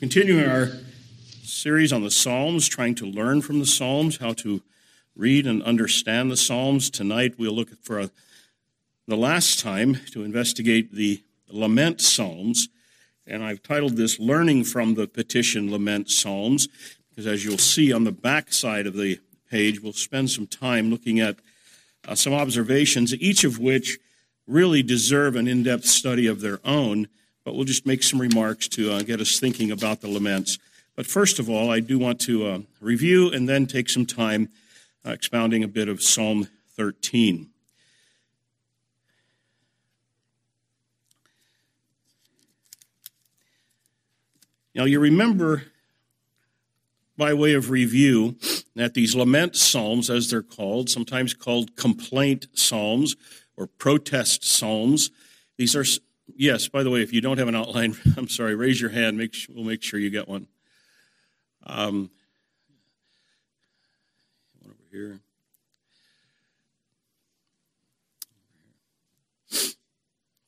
continuing our series on the Psalms, trying to learn from the Psalms, how to read and understand the Psalms. Tonight we'll look for a, the last time to investigate the lament Psalms. And I've titled this Learning from the Petition Lament Psalms, because as you'll see on the back side of the page, we'll spend some time looking at uh, some observations, each of which really deserve an in depth study of their own but we'll just make some remarks to uh, get us thinking about the laments. But first of all, I do want to uh, review and then take some time uh, expounding a bit of Psalm 13. Now, you remember, by way of review, that these lament psalms, as they're called, sometimes called complaint psalms or protest psalms, these are yes, by the way, if you don't have an outline, I'm sorry, raise your hand. Make we'll make sure you get one. Um, one over here.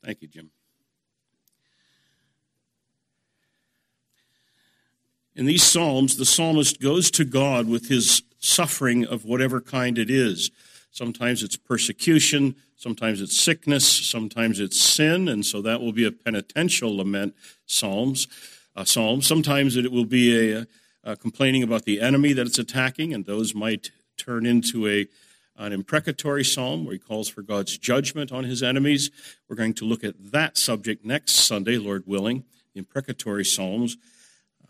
Thank you, Jim. In these Psalms, the psalmist goes to God with his suffering of whatever kind it is. Sometimes it's persecution, sometimes it's sickness, sometimes it's sin, and so that will be a penitential lament psalms. A psalm. Sometimes it will be a, a complaining about the enemy that it's attacking, and those might turn into a an imprecatory psalm where he calls for God's judgment on his enemies. We're going to look at that subject next Sunday, Lord willing, the imprecatory psalms.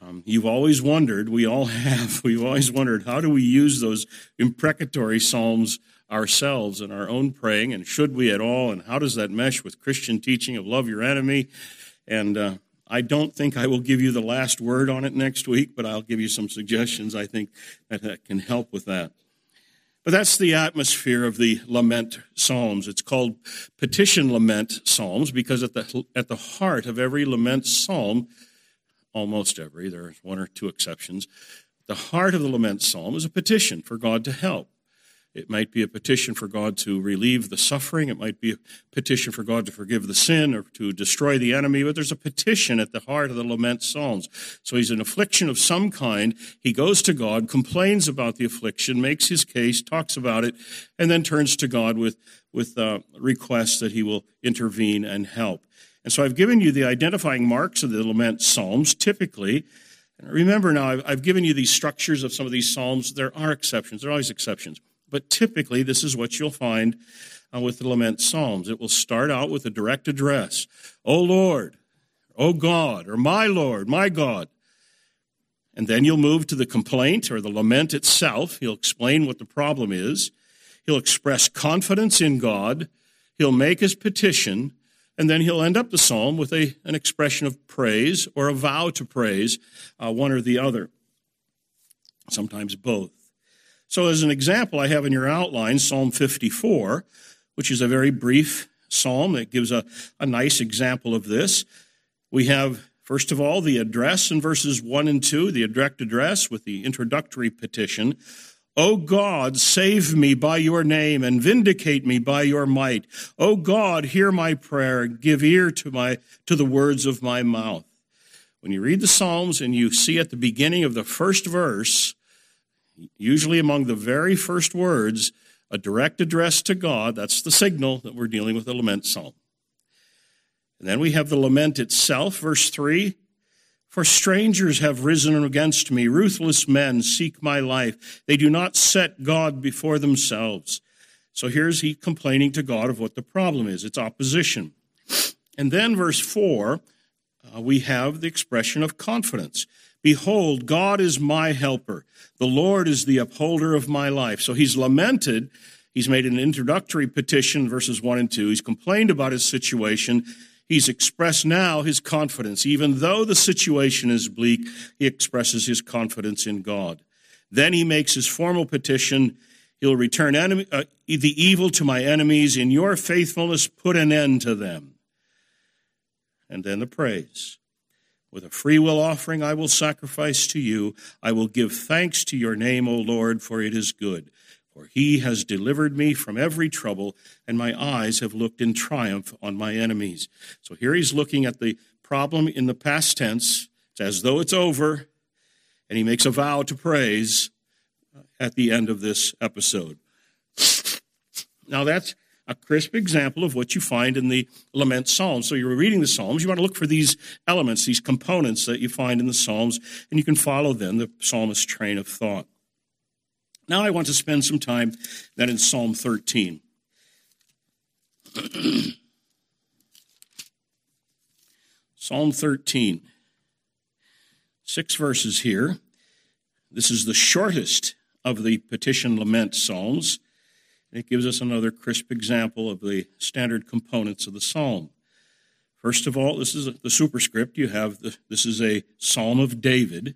Um, you've always wondered, we all have, we've always wondered, how do we use those imprecatory psalms ourselves in our own praying, and should we at all, and how does that mesh with Christian teaching of love your enemy? And uh, I don't think I will give you the last word on it next week, but I'll give you some suggestions I think that, that can help with that. But that's the atmosphere of the lament psalms. It's called petition lament psalms because at the, at the heart of every lament psalm, almost every, there's one or two exceptions, the heart of the lament psalm is a petition for God to help. It might be a petition for God to relieve the suffering. It might be a petition for God to forgive the sin or to destroy the enemy. But there's a petition at the heart of the lament psalms. So he's in affliction of some kind. He goes to God, complains about the affliction, makes his case, talks about it, and then turns to God with, with uh, requests that he will intervene and help. And so I've given you the identifying marks of the lament psalms. Typically, remember now, I've, I've given you these structures of some of these psalms. There are exceptions. There are always exceptions. But typically, this is what you'll find uh, with the lament psalms. It will start out with a direct address. O Lord, O God, or my Lord, my God. And then you'll move to the complaint or the lament itself. He'll explain what the problem is. He'll express confidence in God. He'll make his petition. And then he'll end up the psalm with a, an expression of praise or a vow to praise, uh, one or the other, sometimes both. So, as an example, I have in your outline Psalm 54, which is a very brief psalm that gives a, a nice example of this. We have, first of all, the address in verses 1 and 2, the direct address with the introductory petition. O God, save me by your name and vindicate me by your might. O God, hear my prayer and give ear to my to the words of my mouth. When you read the Psalms and you see at the beginning of the first verse usually among the very first words, a direct address to God. That's the signal that we're dealing with the lament psalm. And then we have the lament itself, verse 3. For strangers have risen against me, ruthless men seek my life. They do not set God before themselves. So here's he complaining to God of what the problem is it's opposition. And then, verse 4, uh, we have the expression of confidence. Behold, God is my helper. The Lord is the upholder of my life. So he's lamented. He's made an introductory petition, verses 1 and 2. He's complained about his situation. He's expressed now his confidence. Even though the situation is bleak, he expresses his confidence in God. Then he makes his formal petition. He'll return enemy, uh, the evil to my enemies. In your faithfulness, put an end to them. And then the praise. With a free will offering I will sacrifice to you. I will give thanks to your name, O Lord, for it is good. For he has delivered me from every trouble, and my eyes have looked in triumph on my enemies. So here he's looking at the problem in the past tense. It's as though it's over, and he makes a vow to praise at the end of this episode. Now, that's a crisp example of what you find in the lament psalms. So you're reading the psalms, you want to look for these elements, these components that you find in the psalms, and you can follow then the psalmist's train of thought. Now I want to spend some time then in Psalm 13. Psalm 13. Six verses here. This is the shortest of the petition lament psalms. It gives us another crisp example of the standard components of the psalm. First of all, this is the superscript. You have the, this is a psalm of David.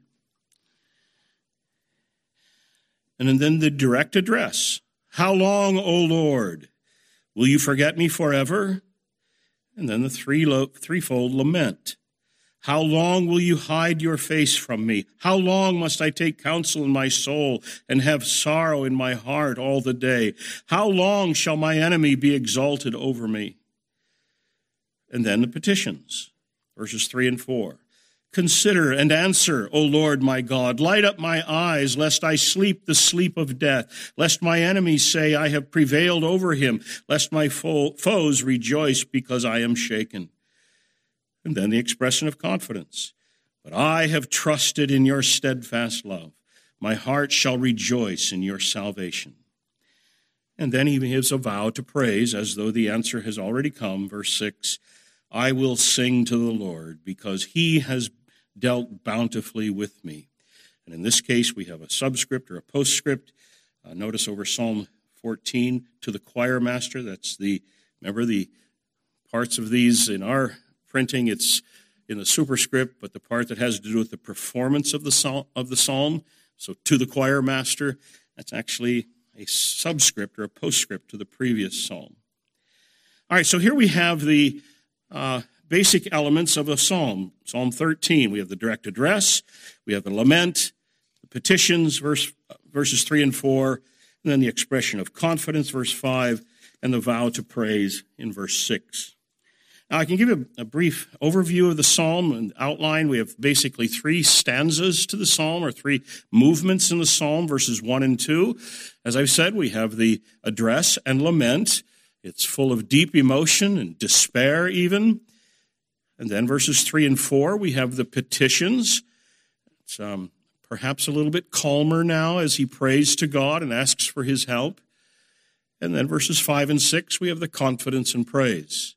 And then the direct address How long, O Lord? Will you forget me forever? And then the three lo- threefold lament. How long will you hide your face from me? How long must I take counsel in my soul and have sorrow in my heart all the day? How long shall my enemy be exalted over me? And then the petitions, verses 3 and 4. Consider and answer, O Lord my God. Light up my eyes, lest I sleep the sleep of death, lest my enemies say, I have prevailed over him, lest my foes rejoice because I am shaken. And then the expression of confidence. But I have trusted in your steadfast love. My heart shall rejoice in your salvation. And then he gives a vow to praise as though the answer has already come. Verse 6 I will sing to the Lord because he has dealt bountifully with me. And in this case, we have a subscript or a postscript. Uh, notice over Psalm 14 to the choir master. That's the, remember the parts of these in our printing, it's in the superscript, but the part that has to do with the performance of the psalm, of the psalm, so to the choir master, that's actually a subscript or a postscript to the previous psalm. All right, so here we have the uh, basic elements of a psalm. Psalm 13, we have the direct address, we have the lament, the petitions, verse, verses 3 and 4, and then the expression of confidence, verse 5, and the vow to praise in verse 6. Now, I can give you a, brief overview of the psalm and outline. We have basically three stanzas to the psalm, or three movements in the psalm, verses 1 and 2. As I've said, we have the address and lament. It's full of deep emotion and despair, even. And then verses 3 and 4, we have the petitions. It's um, perhaps a little bit calmer now as he prays to God and asks for his help. And then verses 5 and 6, we have the confidence and praise.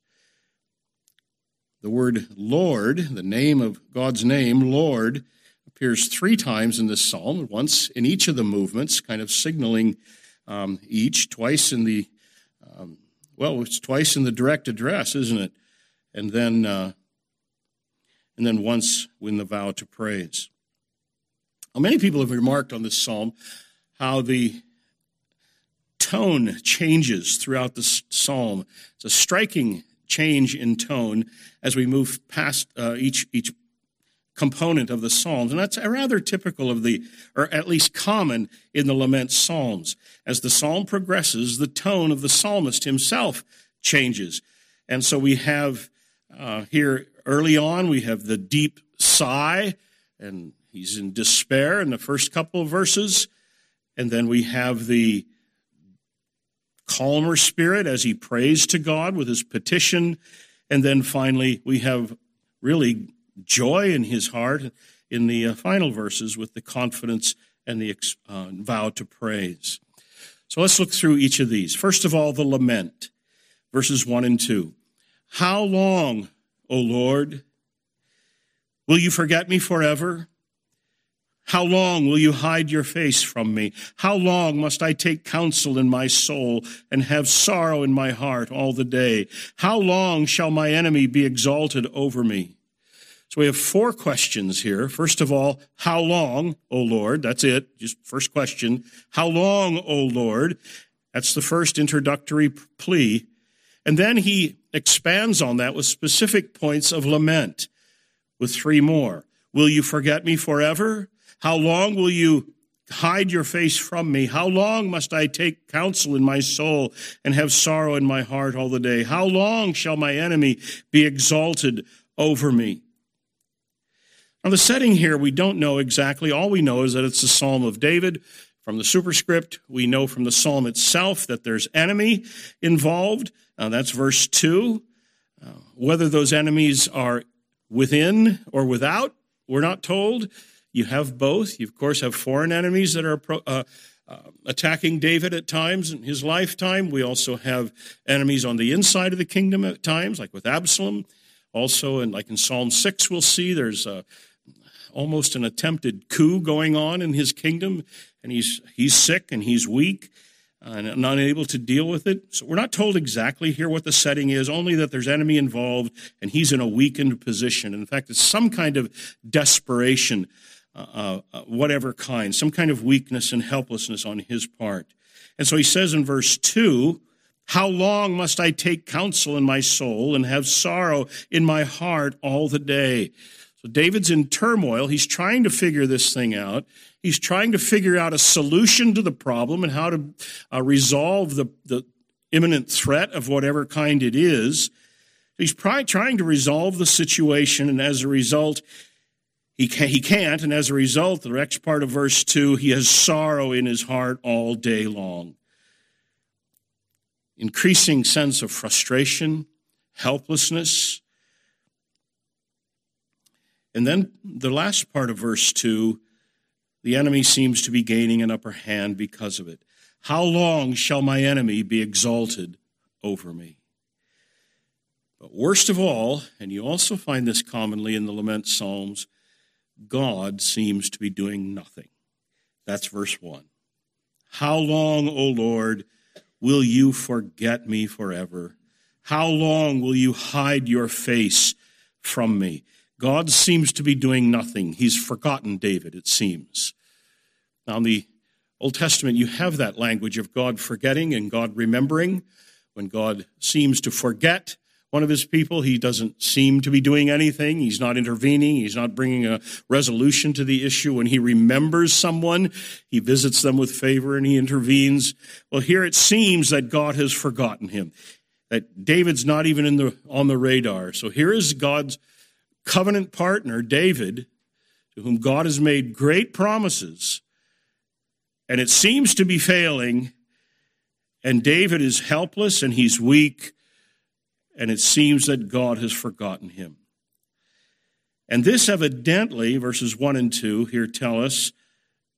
The word Lord, the name of God's name, Lord, appears three times in this psalm, once in each of the movements, kind of signaling um, each, twice in the, um, well, it's twice in the direct address, isn't it? And then uh, and then once in the vow to praise. Well, many people have remarked on this psalm how the tone changes throughout the psalm. It's a striking change in tone as we move past uh, each each component of the psalms. And that's rather typical of the or at least common in the lament psalms. As the psalm progresses the tone of the psalmist himself changes. And so we have uh, here Early on, we have the deep sigh, and he's in despair in the first couple of verses. And then we have the calmer spirit as he prays to God with his petition. And then finally, we have really joy in his heart in the uh, final verses with the confidence and the uh, vow to praise. So let's look through each of these. First of all, the lament, verses 1 and 2. How long, O Lord? Will you forget me forever? How long will you hide your face from me? How long must I take counsel in my soul and have sorrow in my heart all the day? How long shall my enemy be exalted over me? So we have four questions here. First of all, how long, O Lord? That's it. Just first question. How long, O Lord? That's the first introductory plea. And then he expands on that with specific points of lament, with three more. Will you forget me forever? How long will you hide your face from me? How long must I take counsel in my soul and have sorrow in my heart all the day? How long shall my enemy be exalted over me? Now, the setting here, we don't know exactly. All we know is that it's the Psalm of David. From the superscript, we know from the psalm itself that there's enemy involved. Uh, that's verse 2. Uh, whether those enemies are within or without, we're not told. You have both. You, of course, have foreign enemies that are uh, uh, attacking David at times in his lifetime. We also have enemies on the inside of the kingdom at times, like with Absalom. Also, and like in Psalm 6, we'll see there's a, almost an attempted coup going on in his kingdom, and he's, he's sick and he's weak and not able to deal with it. So we're not told exactly here what the setting is, only that there's enemy involved and he's in a weakened position. In fact, it's some kind of desperation uh, uh, uh, whatever kind, some kind of weakness and helplessness on his part. And so he says in verse 2 How long must I take counsel in my soul and have sorrow in my heart all the day? So David's in turmoil. He's trying to figure this thing out. He's trying to figure out a solution to the problem and how to uh, resolve the, the imminent threat of whatever kind it is. He's trying to resolve the situation, and as a result, he, can, he can't, and as a result, the next part of verse 2, he has sorrow in his heart all day long. Increasing sense of frustration, helplessness. And then the last part of verse 2, the enemy seems to be gaining an upper hand because of it. How long shall my enemy be exalted over me? But worst of all, and you also find this commonly in the lament psalms, God seems to be doing nothing. That's verse 1. How long, O Lord, will you forget me forever? How long will you hide your face from me? God seems to be doing nothing. He's forgotten David, it seems. Now, in the Old Testament, you have that language of God forgetting and God remembering. When God seems to forget, one of his people. He doesn't seem to be doing anything. He's not intervening. He's not bringing a resolution to the issue. When he remembers someone, he visits them with favor and he intervenes. Well, here it seems that God has forgotten him, that David's not even in the, on the radar. So here is God's covenant partner, David, to whom God has made great promises, and it seems to be failing. And David is helpless and he's weak and it seems that God has forgotten him. And this evidently, verses 1 and 2 here tell us,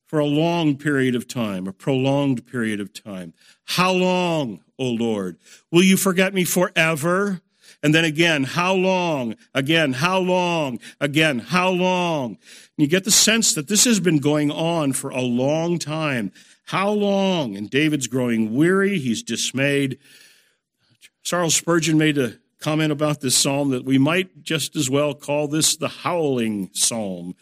for a long period of time, a prolonged period of time. How long, O Lord? Will you forget me forever? And then again, how long? Again, how long? Again, how long? And you get the sense that this has been going on for a long time. How long? And David's growing weary. He's dismayed. Charles Spurgeon made a comment about this psalm that we might just as well call this the howling psalm.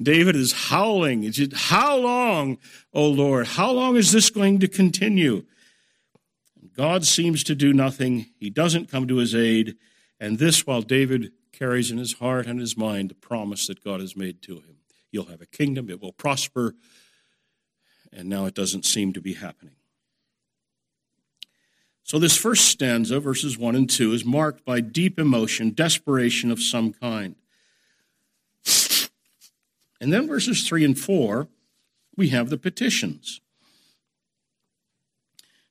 David is howling. How long, O Lord? How long is this going to continue? God seems to do nothing. He doesn't come to his aid. And this while David carries in his heart and his mind the promise that God has made to him. You'll have a kingdom, it will prosper. And now it doesn't seem to be happening. So, this first stanza, verses 1 and 2, is marked by deep emotion, desperation of some kind. And then verses 3 and 4, we have the petitions.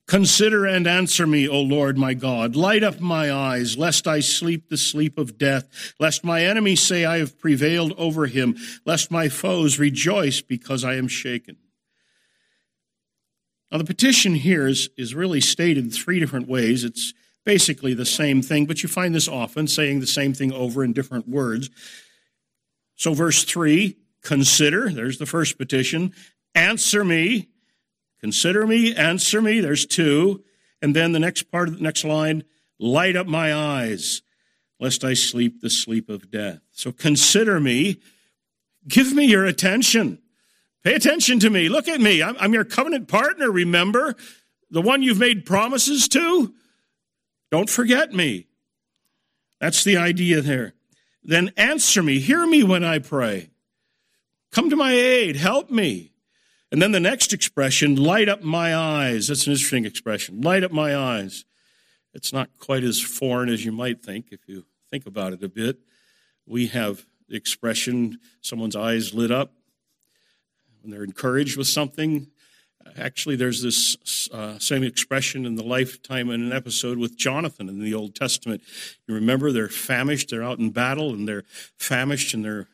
Consider and answer me, O Lord my God. Light up my eyes, lest I sleep the sleep of death, lest my enemies say I have prevailed over him, lest my foes rejoice because I am shaken. Now, the petition here is, is really stated three different ways. It's basically the same thing, but you find this often, saying the same thing over in different words. So, verse 3 consider, there's the first petition. Answer me, consider me, answer me, there's two. And then the next part of the next line, light up my eyes, lest I sleep the sleep of death. So, consider me, give me your attention. Pay attention to me. Look at me. I'm, I'm your covenant partner, remember? The one you've made promises to? Don't forget me. That's the idea there. Then answer me. Hear me when I pray. Come to my aid. Help me. And then the next expression, light up my eyes. That's an interesting expression. Light up my eyes. It's not quite as foreign as you might think if you think about it a bit. We have the expression, someone's eyes lit up when they're encouraged with something. Actually, there's this uh, same expression in the lifetime in an episode with Jonathan in the Old Testament. You remember they're famished, they're out in battle, and they're famished and they're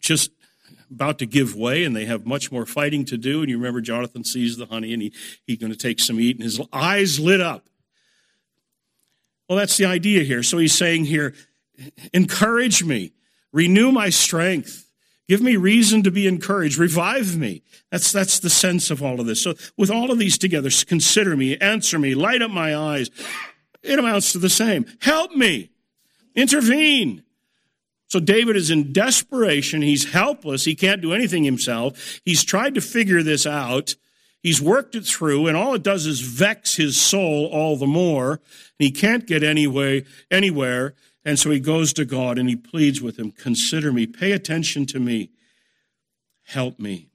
just about to give way and they have much more fighting to do. And you remember Jonathan sees the honey and he, he's going to take some eat and his eyes lit up. Well, that's the idea here. So he's saying here, encourage me, renew my strength. Give me reason to be encouraged. Revive me. That's, that's the sense of all of this. So with all of these together, consider me, answer me, light up my eyes. It amounts to the same. Help me. Intervene. So David is in desperation. He's helpless. He can't do anything himself. He's tried to figure this out. He's worked it through, and all it does is vex his soul all the more. He can't get anyway, anywhere. And so he goes to God and he pleads with him Consider me, pay attention to me, help me.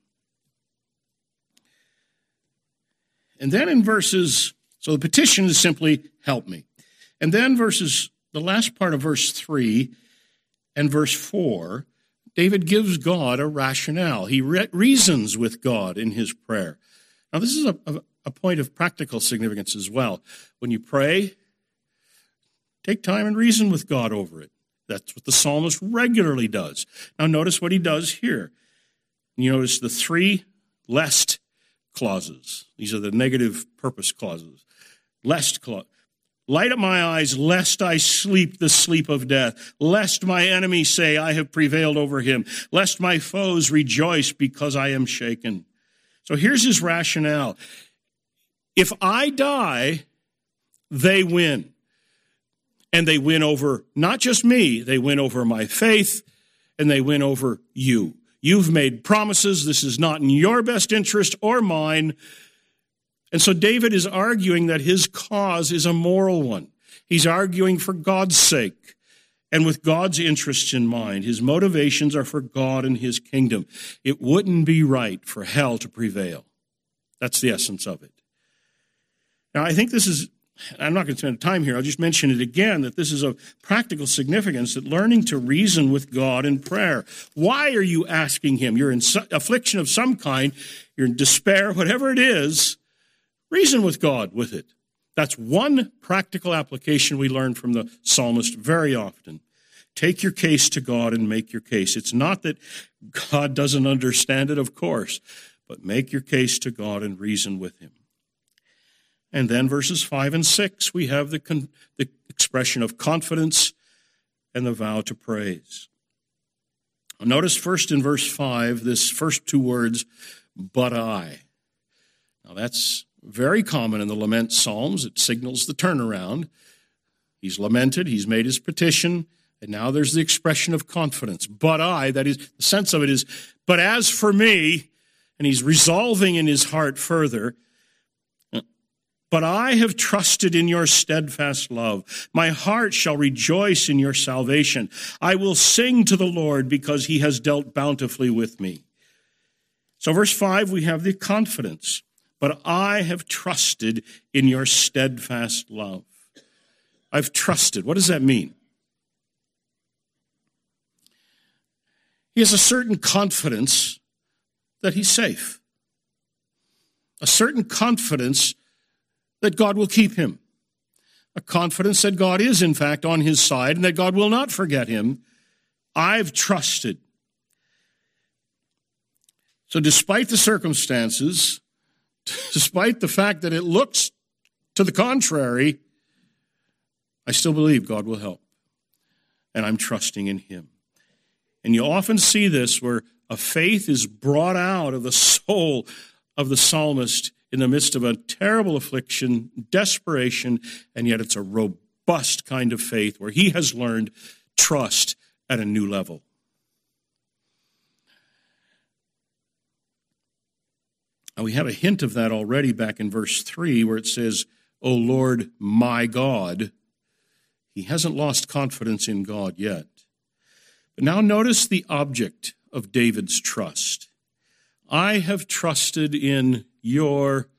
And then in verses, so the petition is simply, Help me. And then verses, the last part of verse 3 and verse 4, David gives God a rationale. He re- reasons with God in his prayer. Now, this is a, a, a point of practical significance as well. When you pray, Take time and reason with God over it. That's what the psalmist regularly does. Now, notice what he does here. You notice the three lest clauses. These are the negative purpose clauses. Lest clause. Light up my eyes, lest I sleep the sleep of death, lest my enemies say, I have prevailed over him, lest my foes rejoice because I am shaken. So here's his rationale. If I die, they win and they win over not just me, they win over my faith and they win over you. You've made promises. This is not in your best interest or mine. And so David is arguing that his cause is a moral one. He's arguing for God's sake and with God's interests in mind. His motivations are for God and his kingdom. It wouldn't be right for hell to prevail. That's the essence of it. Now, I think this is I'm not going to spend time here. I'll just mention it again that this is of practical significance that learning to reason with God in prayer. Why are you asking Him? You're in affliction of some kind, you're in despair, whatever it is, reason with God with it. That's one practical application we learn from the psalmist very often. Take your case to God and make your case. It's not that God doesn't understand it, of course, but make your case to God and reason with Him. And then verses 5 and 6, we have the, con- the expression of confidence and the vow to praise. Notice first in verse 5, this first two words, but I. Now that's very common in the lament psalms. It signals the turnaround. He's lamented, he's made his petition, and now there's the expression of confidence. But I, that is, the sense of it is, but as for me, and he's resolving in his heart further, but I have trusted in your steadfast love. My heart shall rejoice in your salvation. I will sing to the Lord because he has dealt bountifully with me. So, verse 5, we have the confidence. But I have trusted in your steadfast love. I've trusted. What does that mean? He has a certain confidence that he's safe, a certain confidence that God will keep him, a confidence that God is, in fact, on his side and that God will not forget him. I've trusted. So, despite the circumstances, despite the fact that it looks to the contrary, I still believe God will help. And I'm trusting in Him. And you often see this where a faith is brought out of the soul of the psalmist in the midst of a terrible affliction, desperation, and yet it's a robust kind of faith where he has learned trust at a new level. And we have a hint of that already back in verse 3 where it says, O Lord, my God. He hasn't lost confidence in God yet. But now notice the object of David's trust. I have trusted in your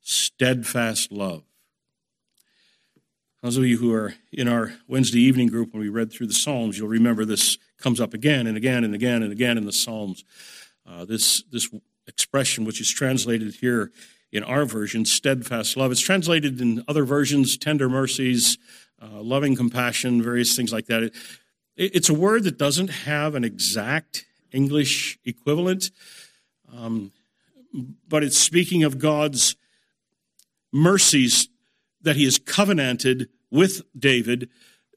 steadfast love. Those of you who are in our Wednesday evening group when we read through the Psalms, you'll remember this comes up again and again and again and again in the Psalms. Uh, this, this expression, which is translated here in our version, steadfast love. It's translated in other versions, tender mercies, uh, loving compassion, various things like that. It, it's a word that doesn't have an exact English equivalent, um, but it's speaking of God's mercies that he has covenanted with David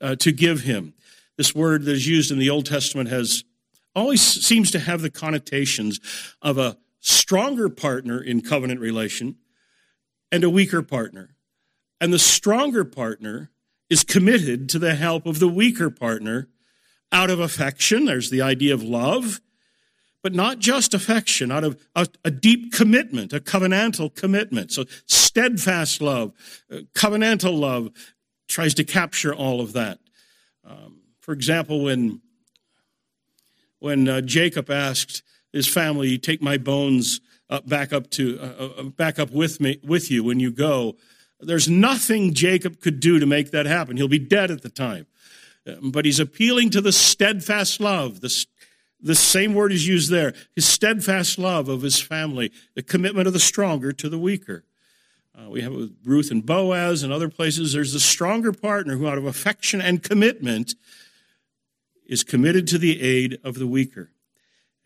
uh, to give him. This word that is used in the Old Testament has always seems to have the connotations of a stronger partner in covenant relation and a weaker partner. And the stronger partner is committed to the help of the weaker partner out of affection. There's the idea of love, but not just affection, out of a, a deep commitment, a covenantal commitment. So steadfast love, uh, covenantal love tries to capture all of that. Um, for example, when when uh, Jacob asked his family, "Take my bones up, back up to uh, uh, back up with me with you when you go." There's nothing Jacob could do to make that happen. He'll be dead at the time, but he's appealing to the steadfast love. The, the same word is used there. His steadfast love of his family, the commitment of the stronger to the weaker. Uh, we have it with Ruth and Boaz and other places. There's the stronger partner who, out of affection and commitment, is committed to the aid of the weaker.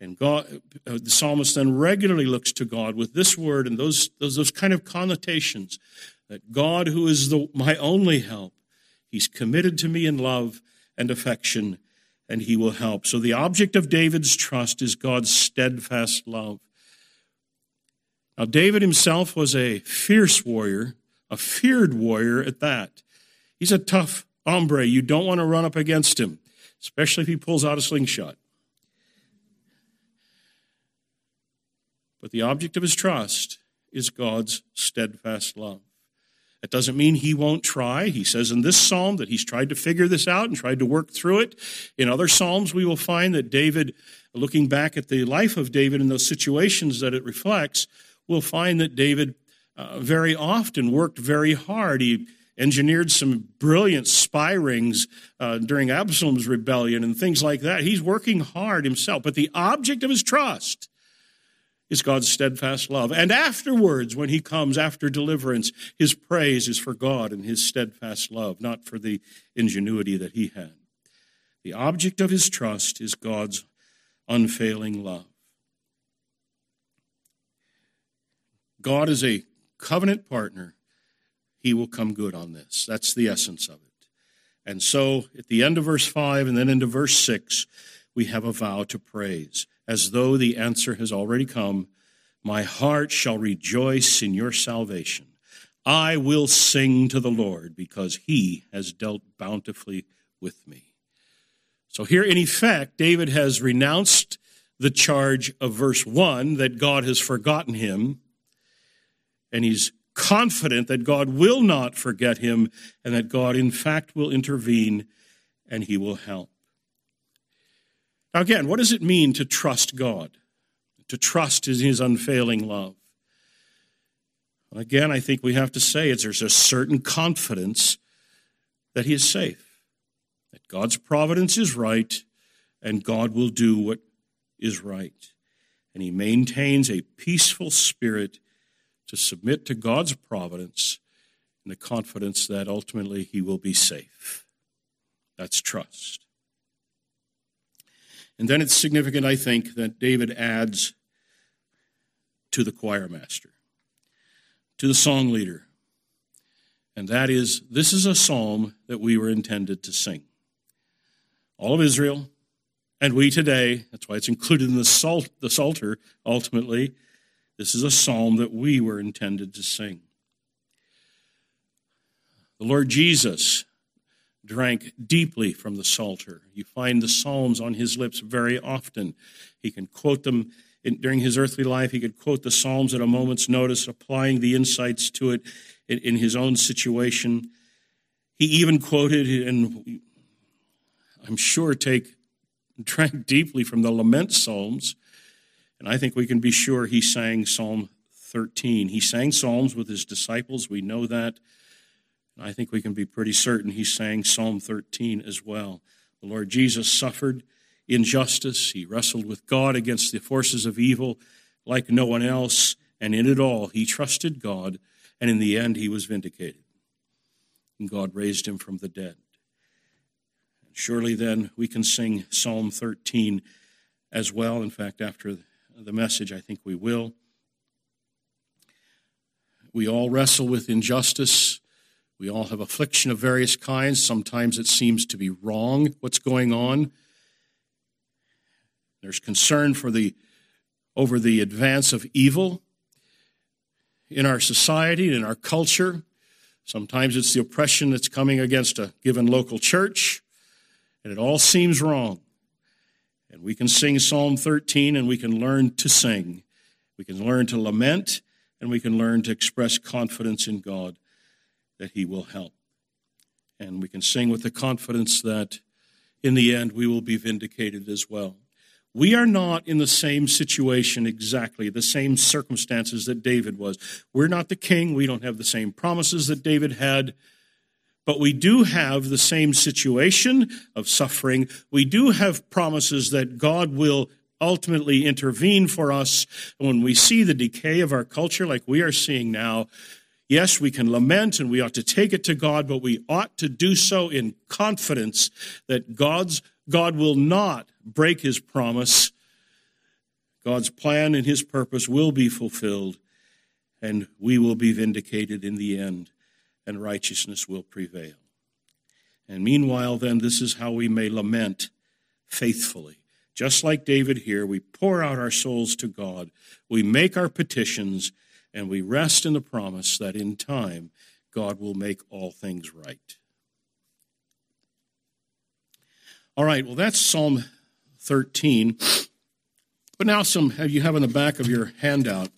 And God, uh, the psalmist then regularly looks to God with this word and those, those, those kind of connotations that God, who is the, my only help, he's committed to me in love and affection, and he will help. So the object of David's trust is God's steadfast love. Now, David himself was a fierce warrior, a feared warrior at that. He's a tough hombre. You don't want to run up against him especially if he pulls out a slingshot. But the object of his trust is God's steadfast love. That doesn't mean he won't try. He says in this psalm that he's tried to figure this out and tried to work through it. In other psalms, we will find that David, looking back at the life of David and those situations that it reflects, we'll find that David uh, very often worked very hard. He engineered some brilliant spy rings uh, during Absalom's rebellion and things like that. He's working hard himself, but the object of his trust is God's steadfast love. And afterwards, when he comes after deliverance, his praise is for God and his steadfast love, not for the ingenuity that he had. The object of his trust is God's unfailing love. God is a covenant partner he will come good on this. That's the essence of it. And so at the end of verse 5 and then into verse 6, we have a vow to praise, as though the answer has already come. My heart shall rejoice in your salvation. I will sing to the Lord because he has dealt bountifully with me. So here, in effect, David has renounced the charge of verse 1 that God has forgotten him, and he's confident that God will not forget him and that God, in fact, will intervene and he will help. Now, again, what does it mean to trust God? To trust in his unfailing love? Again, I think we have to say it's there's a certain confidence that he is safe, that God's providence is right, and God will do what is right. And he maintains a peaceful spirit to submit to God's providence in the confidence that ultimately he will be safe. That's trust. And then it's significant, I think, that David adds to the choir master, to the song leader. And that is this is a psalm that we were intended to sing. All of Israel, and we today, that's why it's included in the, salt, the Psalter ultimately, this is a psalm that we were intended to sing. The Lord Jesus drank deeply from the Psalter. You find the Psalms on his lips very often. He can quote them in, during his earthly life. He could quote the Psalms at a moment's notice, applying the insights to it in, in his own situation. He even quoted, and I'm sure take drank deeply from the lament Psalms. And I think we can be sure he sang Psalm 13. He sang Psalms with his disciples. We know that. I think we can be pretty certain he sang Psalm 13 as well. The Lord Jesus suffered injustice. He wrestled with God against the forces of evil like no one else. And in it all, he trusted God. And in the end, he was vindicated. And God raised him from the dead. Surely then we can sing Psalm 13 as well. In fact, after the message, I think we will. We all wrestle with injustice. We all have affliction of various kinds. Sometimes it seems to be wrong what's going on. There's concern for the over the advance of evil in our society in our culture. Sometimes it's the oppression that's coming against a given local church, and it all seems wrong. And we can sing Psalm 13 and we can learn to sing. We can learn to lament and we can learn to express confidence in God that He will help. And we can sing with the confidence that in the end we will be vindicated as well. We are not in the same situation exactly, the same circumstances that David was. We're not the king. We don't have the same promises that David had. But we do have the same situation of suffering. We do have promises that God will ultimately intervene for us. And when we see the decay of our culture like we are seeing now, yes, we can lament and we ought to take it to God, but we ought to do so in confidence that God's God will not break his promise. God's plan and his purpose will be fulfilled, and we will be vindicated in the end and righteousness will prevail. And meanwhile, then, this is how we may lament faithfully. Just like David here, we pour out our souls to God, we make our petitions, and we rest in the promise that in time God will make all things right. All right, well, that's Psalm 13. But now, some you have in the back of your handout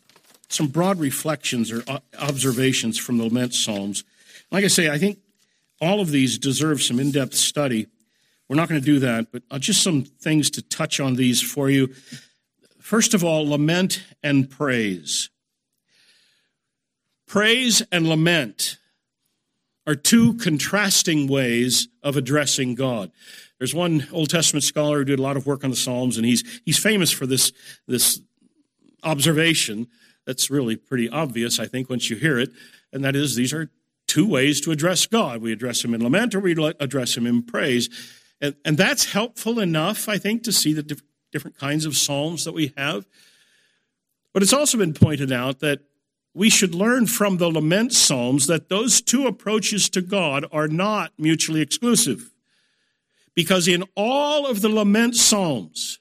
some broad reflections or observations from the lament psalms like I say, I think all of these deserve some in depth study. We're not going to do that, but uh, just some things to touch on these for you. First of all, lament and praise. Praise and lament are two contrasting ways of addressing God. There's one Old Testament scholar who did a lot of work on the Psalms, and he's, he's famous for this, this observation that's really pretty obvious, I think, once you hear it, and that is these are two ways to address God. We address him in lament or we address him in praise. And, and that's helpful enough, I think, to see the diff- different kinds of psalms that we have. But it's also been pointed out that we should learn from the lament psalms that those two approaches to God are not mutually exclusive. Because in all of the lament psalms,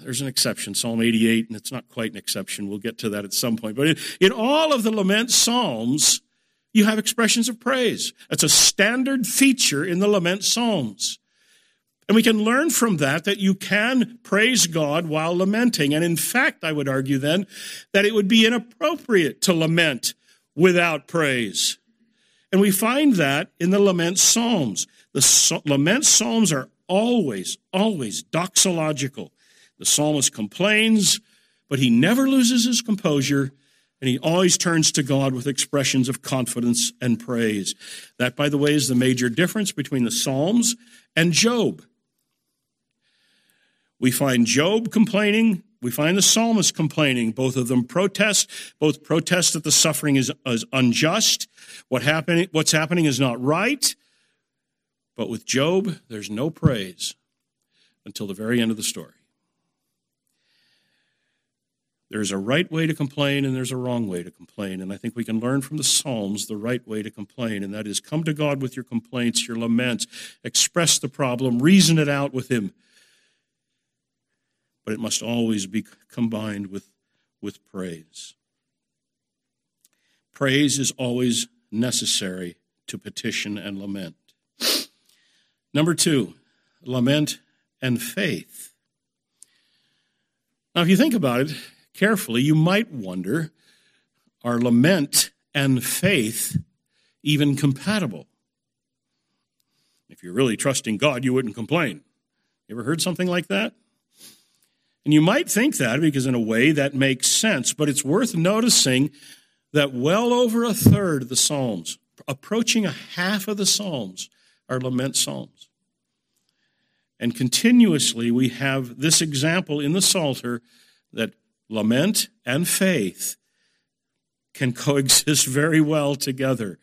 there's an exception, Psalm 88, and it's not quite an exception. We'll get to that at some point. But in, in all of the lament psalms, you have expressions of praise. That's a standard feature in the lament psalms. And we can learn from that that you can praise God while lamenting. And in fact, I would argue then that it would be inappropriate to lament without praise. And we find that in the lament psalms. The lament psalms are always, always doxological. The psalmist complains, but he never loses his composure and he always turns to God with expressions of confidence and praise. That, by the way, is the major difference between the Psalms and Job. We find Job complaining. We find the psalmist complaining. Both of them protest. Both protest that the suffering is, is unjust. What happen, what's happening is not right. But with Job, there's no praise until the very end of the story. There's a right way to complain and there's a wrong way to complain. And I think we can learn from the Psalms the right way to complain, and that is come to God with your complaints, your laments, express the problem, reason it out with Him. But it must always be combined with, with praise. Praise is always necessary to petition and lament. Number two, lament and faith. Now, if you think about it, carefully, you might wonder are lament and faith even compatible? If you're really trusting God, you wouldn't complain. You ever heard something like that? And you might think that because, in a way, that makes sense, but it's worth noticing that well over a third of the Psalms, approaching a half of the Psalms, are lament Psalms. And continuously we have this example in the Psalter that lament and faith can coexist very well together.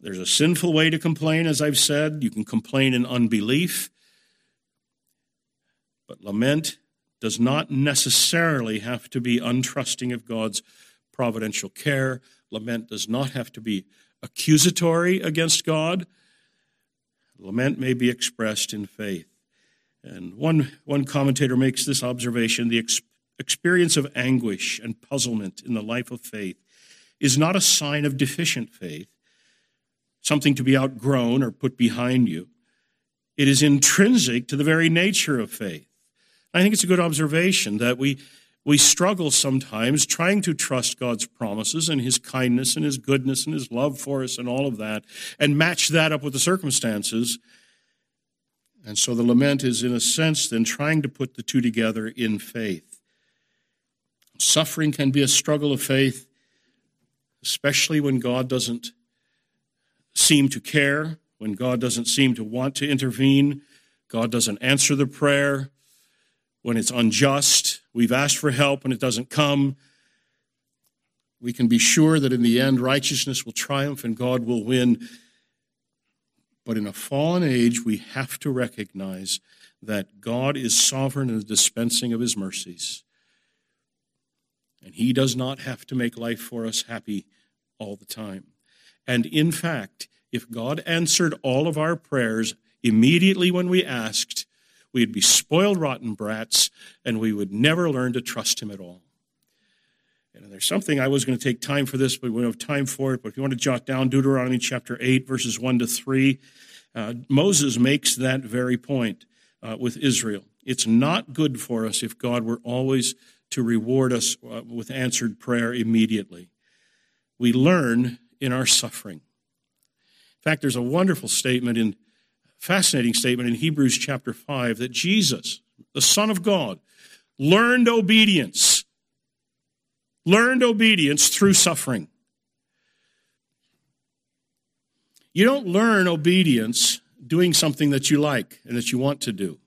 There's a sinful way to complain, as I've said. You can complain in unbelief. But lament does not necessarily have to be untrusting of God's providential care. Lament does not have to be accusatory against God. Lament may be expressed in faith. And one, one commentator makes this observation the ex- experience of anguish and puzzlement in the life of faith is not a sign of deficient faith, something to be outgrown or put behind you. It is intrinsic to the very nature of faith. I think it's a good observation that we, we struggle sometimes trying to trust God's promises and His kindness and His goodness and His love for us and all of that, and match that up with the circumstances. And so the lament is, in a sense, then trying to put the two together in faith. Suffering can be a struggle of faith, especially when God doesn't seem to care, when God doesn't seem to want to intervene, God doesn't answer the prayer, when it's unjust, we've asked for help and it doesn't come. We can be sure that in the end, righteousness will triumph and God will win. But in a fallen age, we have to recognize that God is sovereign in the dispensing of his mercies. And he does not have to make life for us happy all the time. And in fact, if God answered all of our prayers immediately when we asked, We'd be spoiled, rotten brats, and we would never learn to trust him at all. And there's something I was going to take time for this, but we don't have time for it. But if you want to jot down Deuteronomy chapter 8, verses 1 to 3, uh, Moses makes that very point uh, with Israel. It's not good for us if God were always to reward us uh, with answered prayer immediately. We learn in our suffering. In fact, there's a wonderful statement in fascinating statement in Hebrews chapter 5 that Jesus, the Son of God, learned obedience, learned obedience through suffering. You don't learn obedience doing something that you like and that you want to do.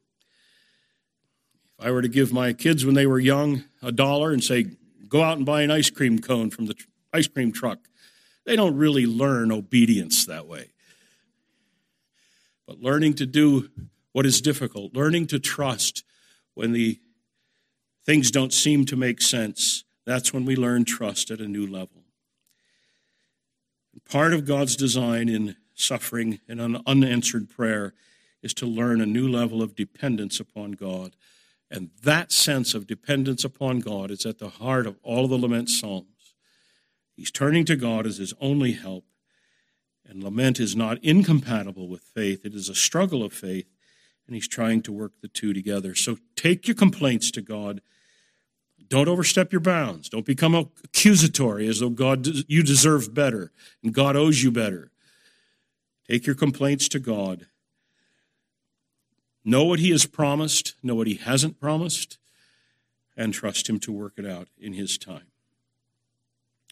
If I were to give my kids when they were young a dollar and say, go out and buy an ice cream cone from the ice cream truck, they don't really learn obedience that way. But learning to do what is difficult, learning to trust when the things don't seem to make sense, that's when we learn trust at a new level. Part of God's design in suffering and an unanswered prayer is to learn a new level of dependence upon God. And that sense of dependence upon God is at the heart of all the lament psalms. He's turning to God as his only help. And lament is not incompatible with faith, it is a struggle of faith, and he's trying to work the two together. So take your complaints to God. Don't overstep your bounds. Don't become accusatory as though God you deserve better and God owes you better. Take your complaints to God. Know what he has promised, know what he hasn't promised, and trust him to work it out in his time.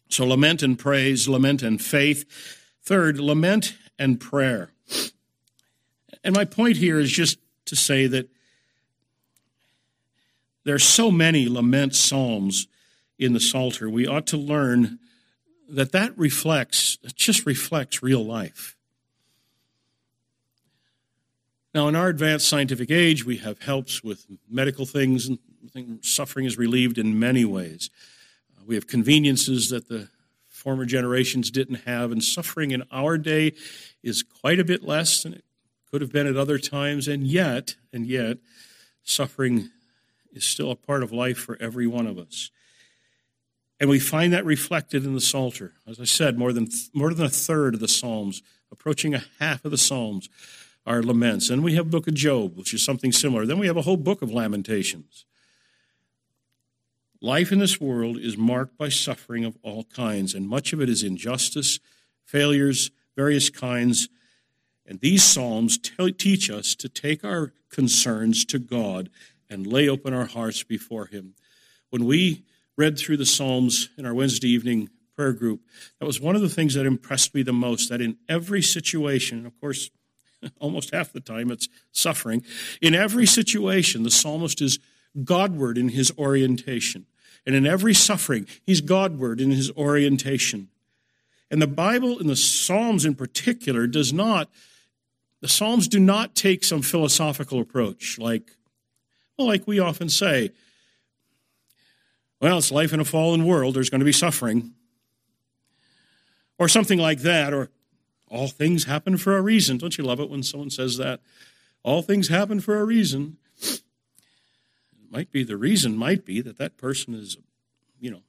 So lament and praise, lament and faith. Third, lament and prayer. And my point here is just to say that there are so many lament psalms in the Psalter. We ought to learn that that reflects, just reflects real life. Now, in our advanced scientific age, we have helps with medical things, and suffering is relieved in many ways. We have conveniences that the former generations didn't have. And suffering in our day is quite a bit less than it could have been at other times. And yet, and yet, suffering is still a part of life for every one of us. And we find that reflected in the Psalter. As I said, more than, more than a third of the Psalms, approaching a half of the Psalms, are laments. And we have book of Job, which is something similar. Then we have a whole book of lamentations. Life in this world is marked by suffering of all kinds, and much of it is injustice, failures, various kinds. And these Psalms t- teach us to take our concerns to God and lay open our hearts before Him. When we read through the Psalms in our Wednesday evening prayer group, that was one of the things that impressed me the most that in every situation, of course, Almost half the time it's suffering. In every situation, the psalmist is Godward in his orientation. And in every suffering, he's Godward in his orientation. And the Bible, in the Psalms in particular, does not, the Psalms do not take some philosophical approach like, well, like we often say, well, it's life in a fallen world, there's going to be suffering. Or something like that, or all things happen for a reason. Don't you love it when someone says that? All things happen for a reason. Might be the reason, might be that that person is, you know,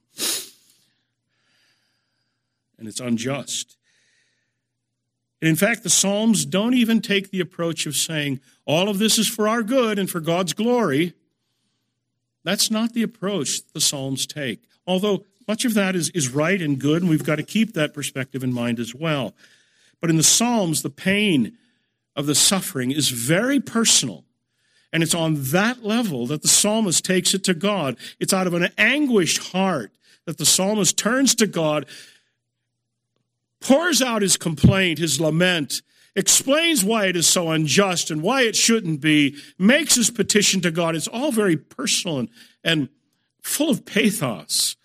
and it's unjust. And in fact, the Psalms don't even take the approach of saying, all of this is for our good and for God's glory. That's not the approach the Psalms take. Although much of that is, is right and good, and we've got to keep that perspective in mind as well. But in the Psalms, the pain of the suffering is very personal. And it's on that level that the psalmist takes it to God. It's out of an anguished heart that the psalmist turns to God pours out his complaint, his lament, explains why it is so unjust and why it shouldn't be, makes his petition to God. It's all very personal and, and full of pathos.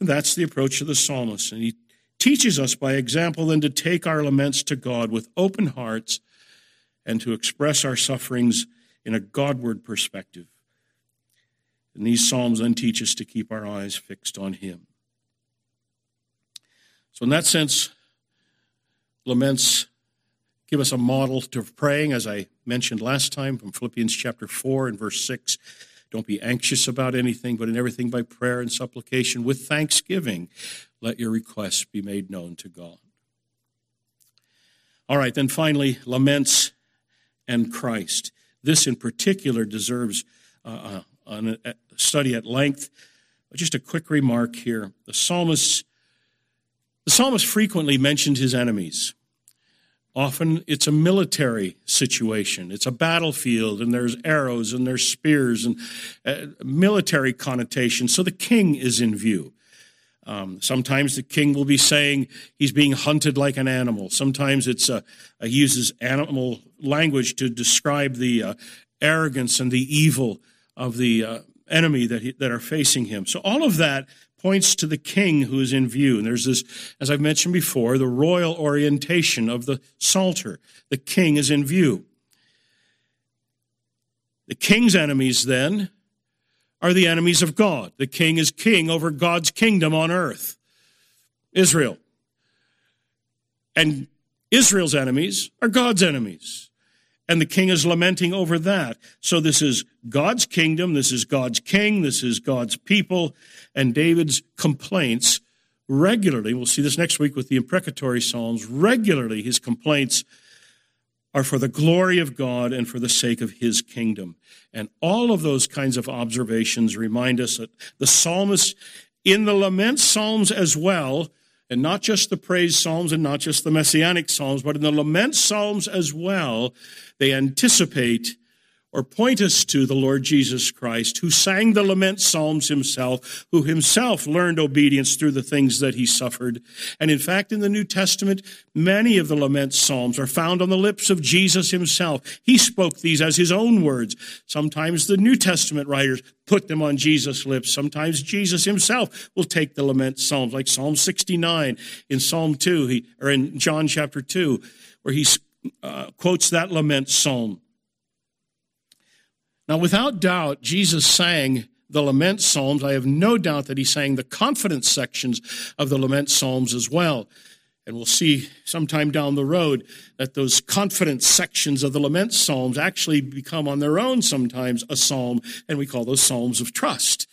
And that's the approach of the psalmist. And he teaches us by example then to take our laments to God with open hearts and to express our sufferings in a Godward perspective. And these psalms then teach us to keep our eyes fixed on him. So, in that sense, laments give us a model to praying, as I mentioned last time from Philippians chapter 4 and verse 6. Don't be anxious about anything, but in everything by prayer and supplication with thanksgiving, let your requests be made known to God. All right, then finally, laments and Christ. This in particular deserves uh, uh a study at length. But just a quick remark here. The psalmist the psalmist frequently mentioned his enemies. Often it's a military situation. It's a battlefield, and there's arrows and there's spears and uh, military connotation. So the king is in view. Um, sometimes the king will be saying he's being hunted like an animal. Sometimes it's uh, uh, uses animal language to describe the uh, arrogance and the evil of the uh, enemy that he, that are facing him. So all of that points to the king who is in view. And there's this, as I've mentioned before, the royal orientation of the Psalter. The king is in view. The king's enemies, then, are the enemies of God. The king is king over God's kingdom on earth, Israel. And Israel's enemies are God's enemies. And the king is lamenting over that. So this is God's kingdom. This is God's king. This is God's people. And David's complaints regularly, we'll see this next week with the imprecatory Psalms, regularly his complaints are for the glory of God and for the sake of his kingdom. And all of those kinds of observations remind us that the psalmist in the lament psalms as well and not just the praise psalms and not just the messianic psalms, but in the lament psalms as well, they anticipate or point us to the Lord Jesus Christ, who sang the lament psalms himself, who himself learned obedience through the things that he suffered. And in fact, in the New Testament, many of the lament psalms are found on the lips of Jesus himself. He spoke these as his own words. Sometimes the New Testament writers put them on Jesus' lips. Sometimes Jesus himself will take the lament psalms, like Psalm 69 in Psalm 2, he, or in John chapter 2, where he uh, quotes that lament psalm. Now, without doubt, Jesus sang the lament psalms. I have no doubt that he sang the confidence sections of the lament psalms as well. And we'll see sometime down the road that those confidence sections of the lament psalms actually become on their own sometimes a psalm, and we call those psalms of trust.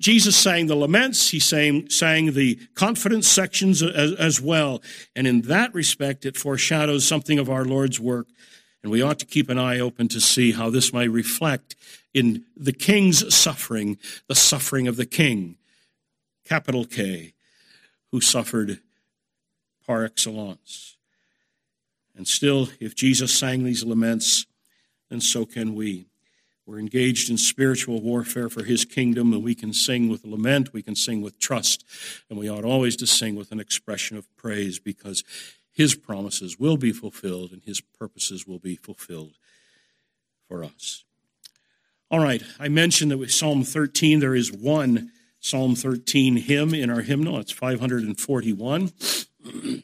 Jesus sang the laments, he sang, sang the confidence sections as, as well. And in that respect, it foreshadows something of our Lord's work and we ought to keep an eye open to see how this might reflect in the king's suffering, the suffering of the king, capital K, who suffered par excellence. And still, if Jesus sang these laments, then so can we. We're engaged in spiritual warfare for his kingdom, and we can sing with lament, we can sing with trust, and we ought always to sing with an expression of praise because his promises will be fulfilled and his purposes will be fulfilled for us. All right, I mentioned that with Psalm 13, there is one Psalm 13 hymn in our hymnal. It's 541.